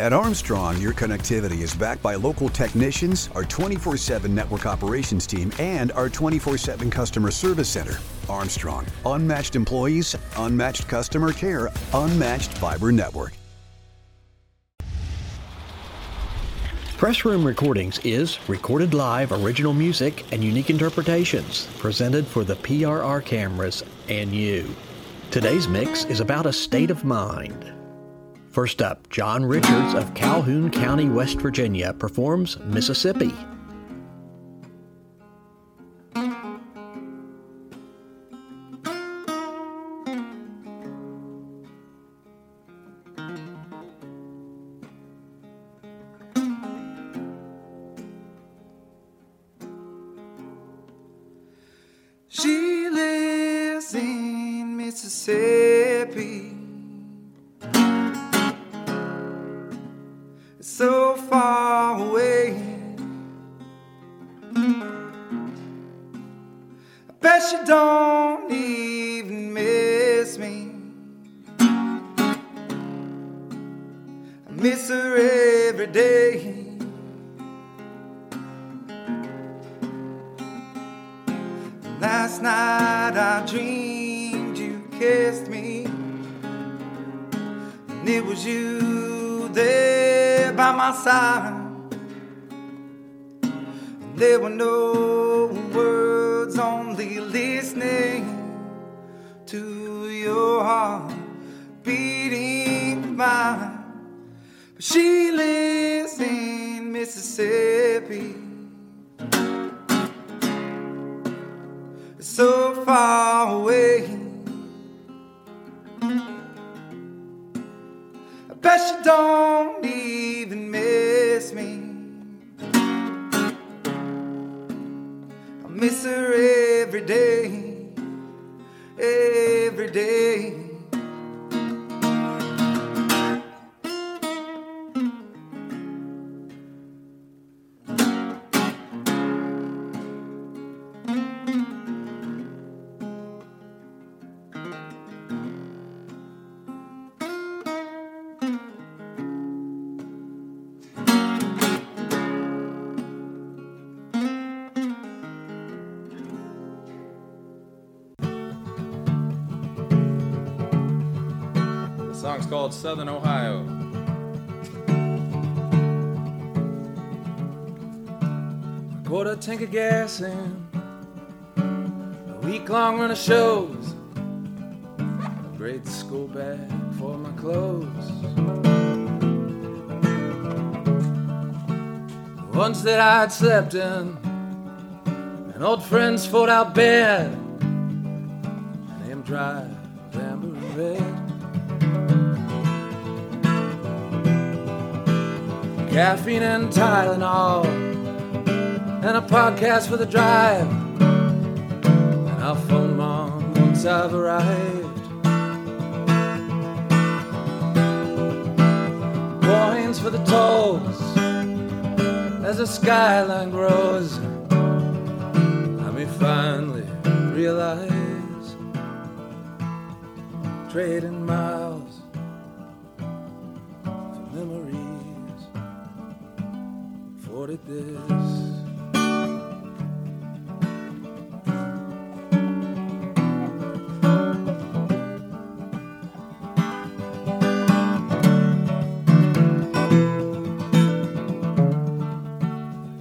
At Armstrong, your connectivity is backed by local technicians, our 24 7 network operations team, and our 24 7 customer service center. Armstrong, unmatched employees, unmatched customer care, unmatched fiber network. Press Room Recordings is recorded live original music and unique interpretations presented for the PRR cameras and you. Today's mix is about a state of mind. First up, John Richards of Calhoun County, West Virginia performs Mississippi. She lives in Mississippi. It was you there by my side. There were no words, only listening to your heart beating mine. But she lives in Mississippi. so far away. Bet she don't even miss me. I miss her every day, every day. Called Southern Ohio. A tank of gas in. A week long run of shows. A great school bag for my clothes. The ones that I'd slept in. And old friends fold out bed. And them dry Caffeine and Tylenol and a podcast for the drive. And I'll phone mom once I've arrived. Coins for the tolls as the skyline grows. I may finally realize trading miles for memories afforded this.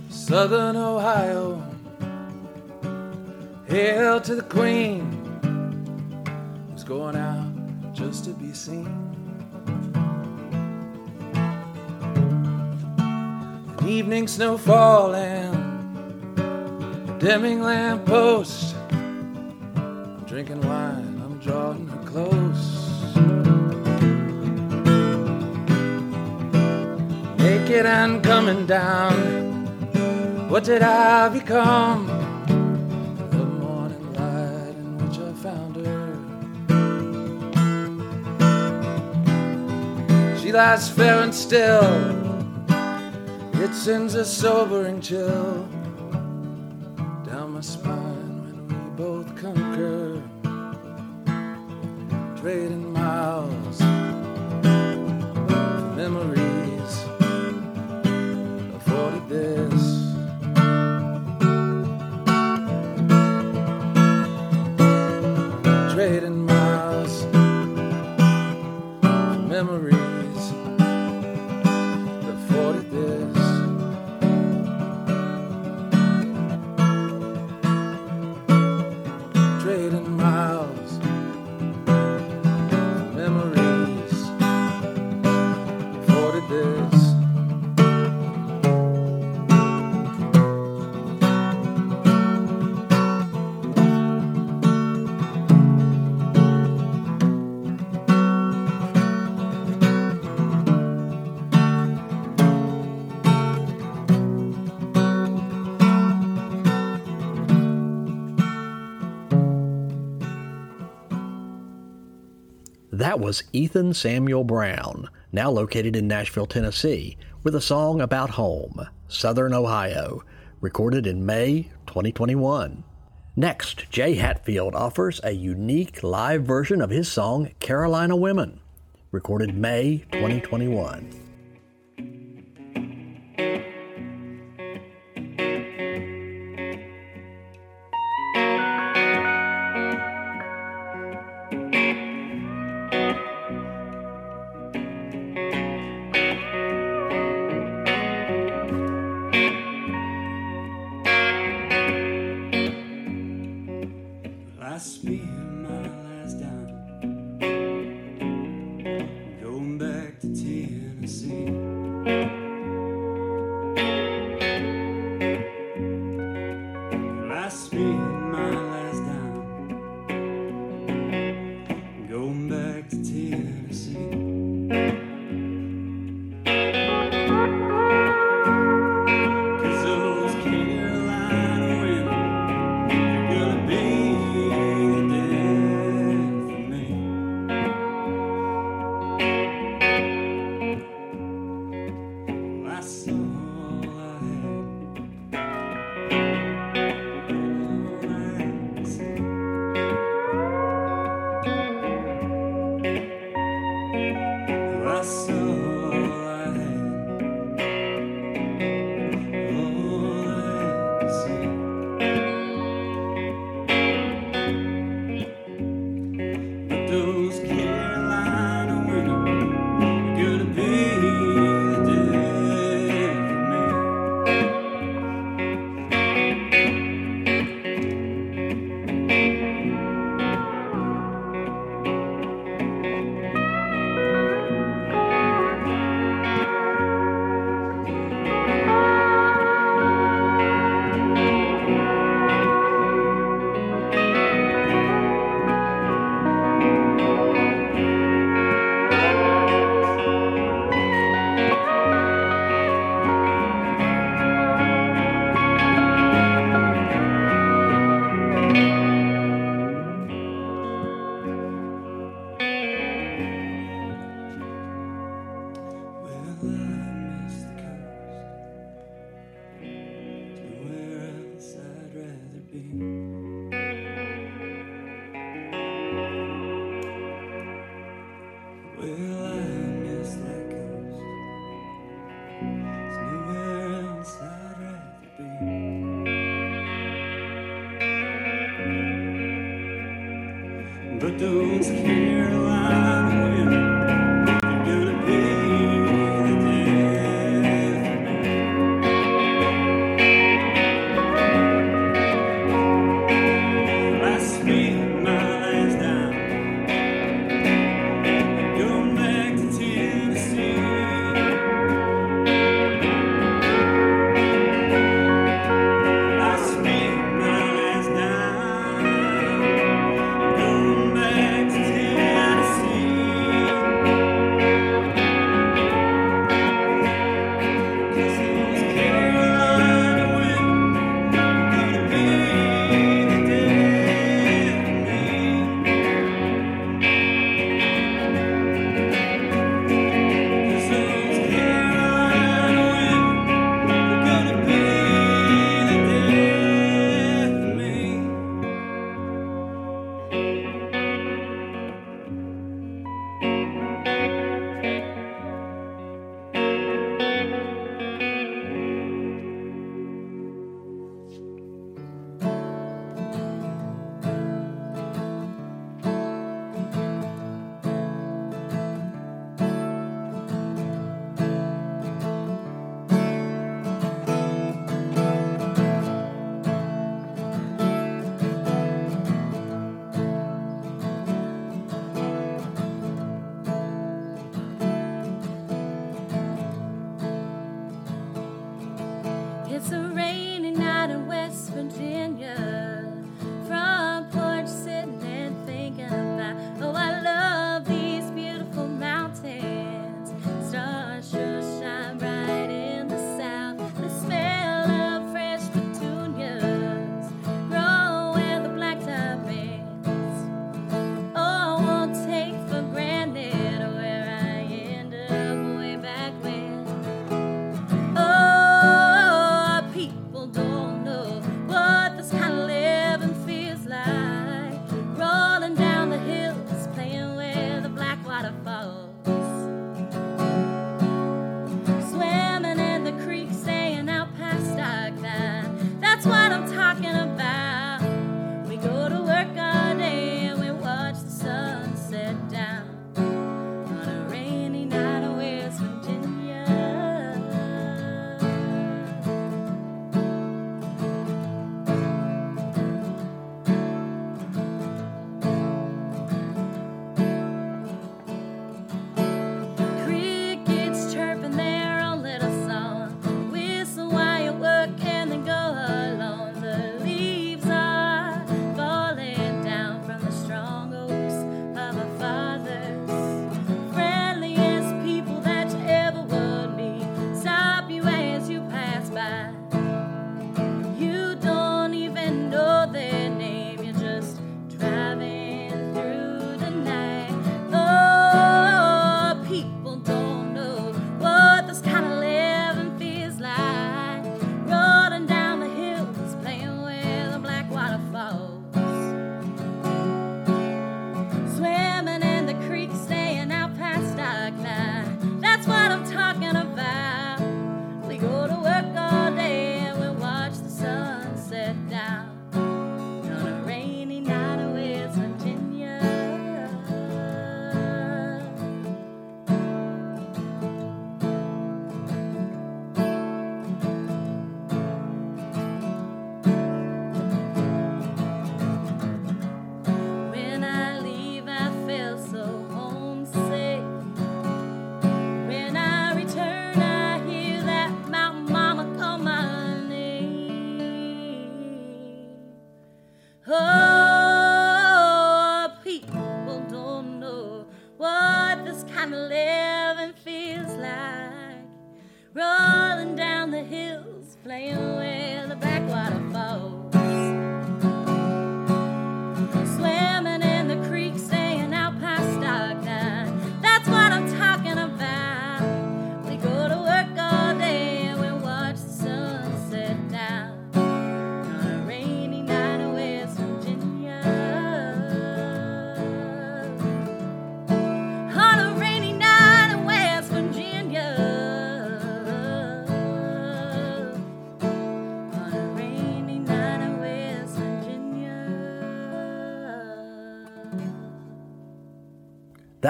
Southern Ohio, hail to the Queen, who's going out just to be seen. Evening snow falling, dimming lamp post. I'm drinking wine, I'm drawing her close. Naked and coming down. What did I become? The morning light in which I found her. She lies fair and still. It sends a sobering chill down my spine when we both conquer. Trading miles, memories afforded this. Trading miles, memories. That was Ethan Samuel Brown, now located in Nashville, Tennessee, with a song about home, Southern Ohio, recorded in May 2021. Next, Jay Hatfield offers a unique live version of his song Carolina Women, recorded May 2021. been but those Carolina.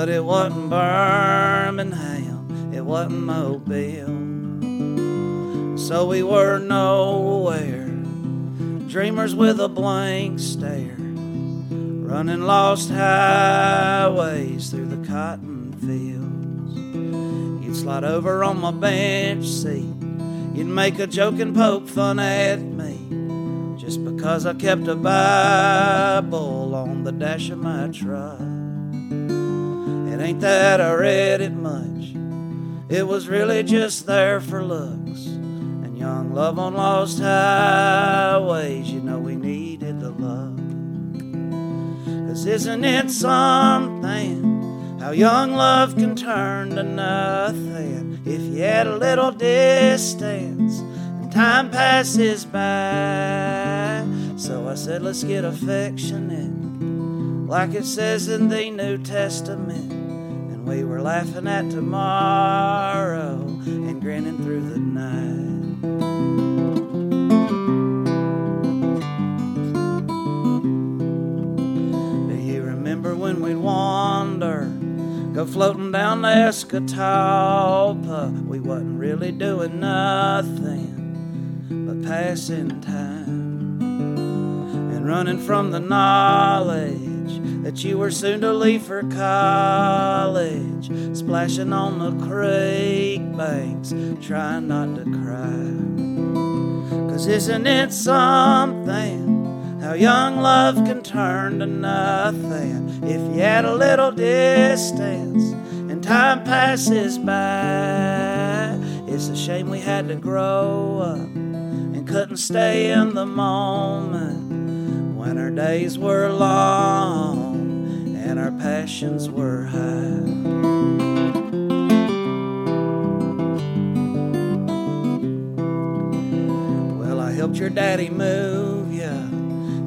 But it wasn't Birmingham, it wasn't Mobile. So we were nowhere. Dreamers with a blank stare, running lost highways through the cotton fields. You'd slide over on my bench seat, you'd make a joke and poke fun at me just because I kept a Bible on the dash of my truck. It ain't that I read it much. It was really just there for looks. And young love on lost highways, you know we needed the love. Cause isn't it something how young love can turn to nothing if you add a little distance and time passes by? So I said, let's get affectionate like it says in the New Testament. We were laughing at tomorrow and grinning through the night. Do you remember when we'd wander? Go floating down the Escatawpa. We wasn't really doing nothing but passing time and running from the knowledge that you were soon to leave for college, splashing on the creek banks, trying not to cry. Cause isn't it something how young love can turn to nothing if you add a little distance and time passes by? It's a shame we had to grow up and couldn't stay in the moment when our days were long and our passions were high. Well, I helped your daddy move ya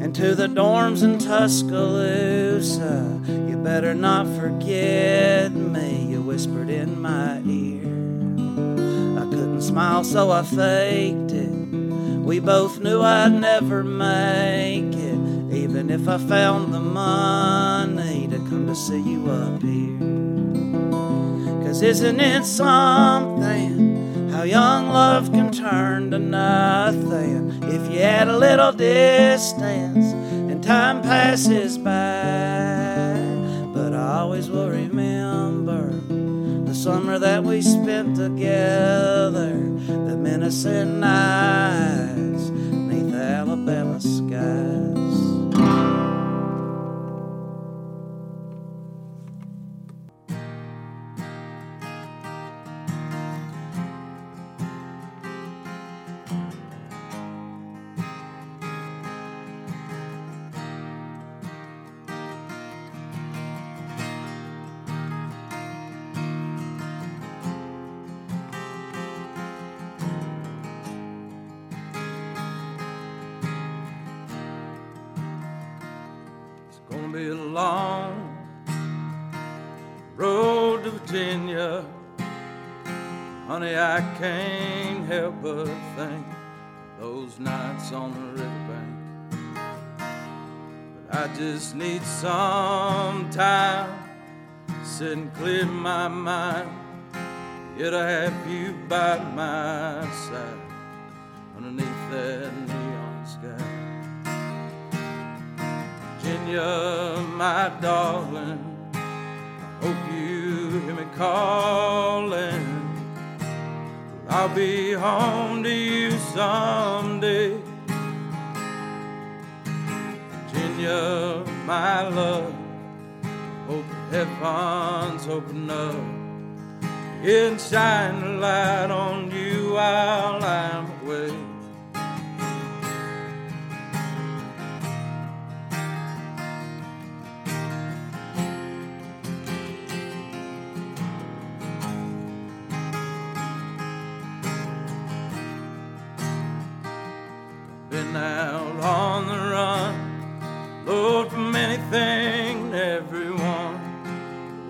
into the dorms in Tuscaloosa. You better not forget me, you whispered in my ear. I couldn't smile, so I faked it. We both knew I'd never make it, even if I found the money to come to see you up here. Cause isn't it something how young love can turn to nothing if you add a little distance and time passes by? But I always will remember the summer that we spent together, the innocent nights neath Alabama skies. Be long road to Virginia. Honey, I can't help but think those nights on the riverbank. But I just need some time to sit and clear my mind. Yet I have you by my side underneath that Virginia, my darling. I hope you hear me calling. I'll be home to you someday. Virginia, my love. Hope heavens open up and shine the light on you while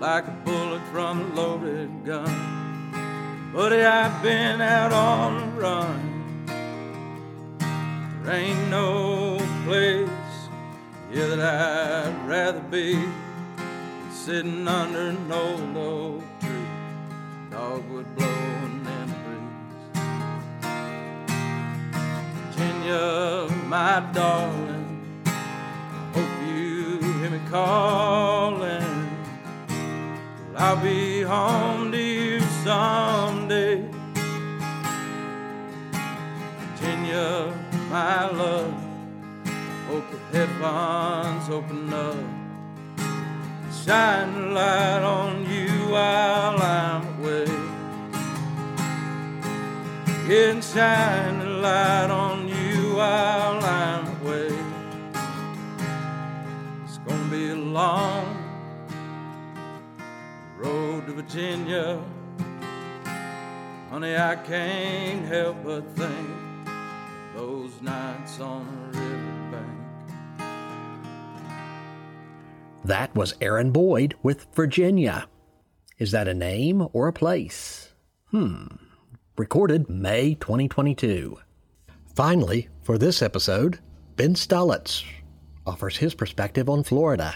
like a bullet from a loaded gun. Buddy, I've been out on the run. There ain't no place here that I'd rather be than sitting under an old oak tree, dogwood blowing in the breeze. Virginia, my darling, I hope you hear me calling. I'll be home to you someday. Virginia, my love, hope the heavens open up. Shine the light on you while I'm away. and shine the light on Virginia. Honey, I can't help but think those nights on the riverbank. That was Aaron Boyd with Virginia. Is that a name or a place? Hmm. Recorded May 2022. Finally, for this episode, Ben Stalets offers his perspective on Florida.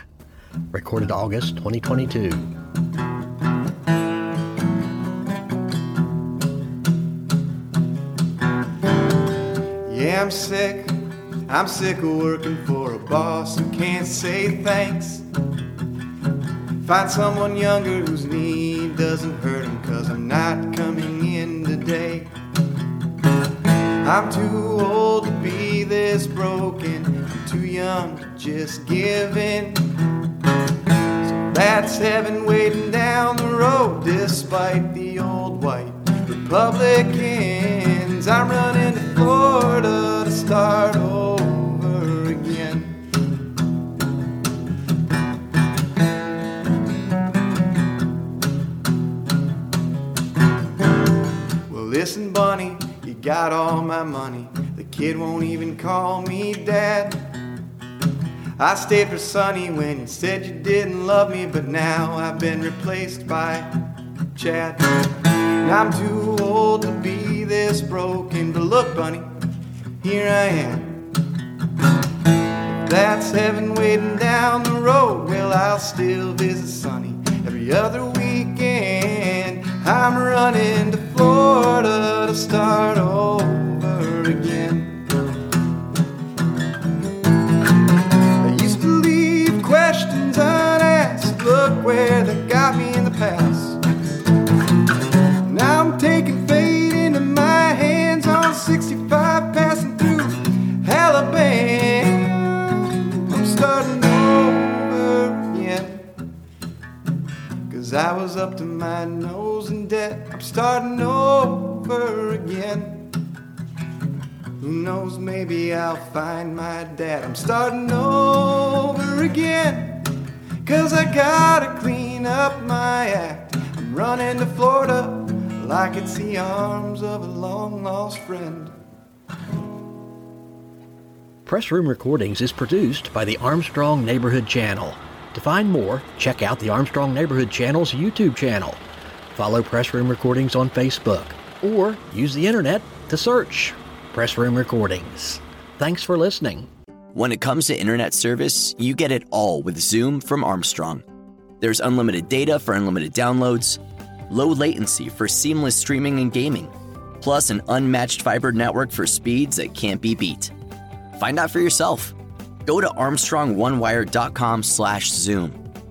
Recorded August 2022. Am sick. I'm sick of working for a boss who can't say thanks. Find someone younger whose knee doesn't hurt him, cause I'm not coming in today. I'm too old to be this broken, I'm too young to just give in. So that's heaven waiting down the road, despite the old white Republicans. I'm running to start over again. Well, listen, Bunny, you got all my money. The kid won't even call me dad. I stayed for Sonny when you said you didn't love me, but now I've been replaced by Chad. And I'm too old to be this broken, but look, Bunny, here I am. If that's heaven waiting down the road. Well, I'll still visit Sunny every other weekend. I'm running to Florida to start over again. I used to leave questions unasked. Look where they got me in the past. I'm starting over again. Who knows, maybe I'll find my dad. I'm starting over again. Cause I gotta clean up my act. I'm running to Florida like it's the arms of a long lost friend. Press Room Recordings is produced by the Armstrong Neighborhood Channel. To find more, check out the Armstrong Neighborhood Channel's YouTube channel. Follow Press Room Recordings on Facebook or use the internet to search Press Room Recordings. Thanks for listening. When it comes to internet service, you get it all with Zoom from Armstrong. There's unlimited data for unlimited downloads, low latency for seamless streaming and gaming, plus an unmatched fiber network for speeds that can't be beat. Find out for yourself. Go to armstrongonewire.com slash zoom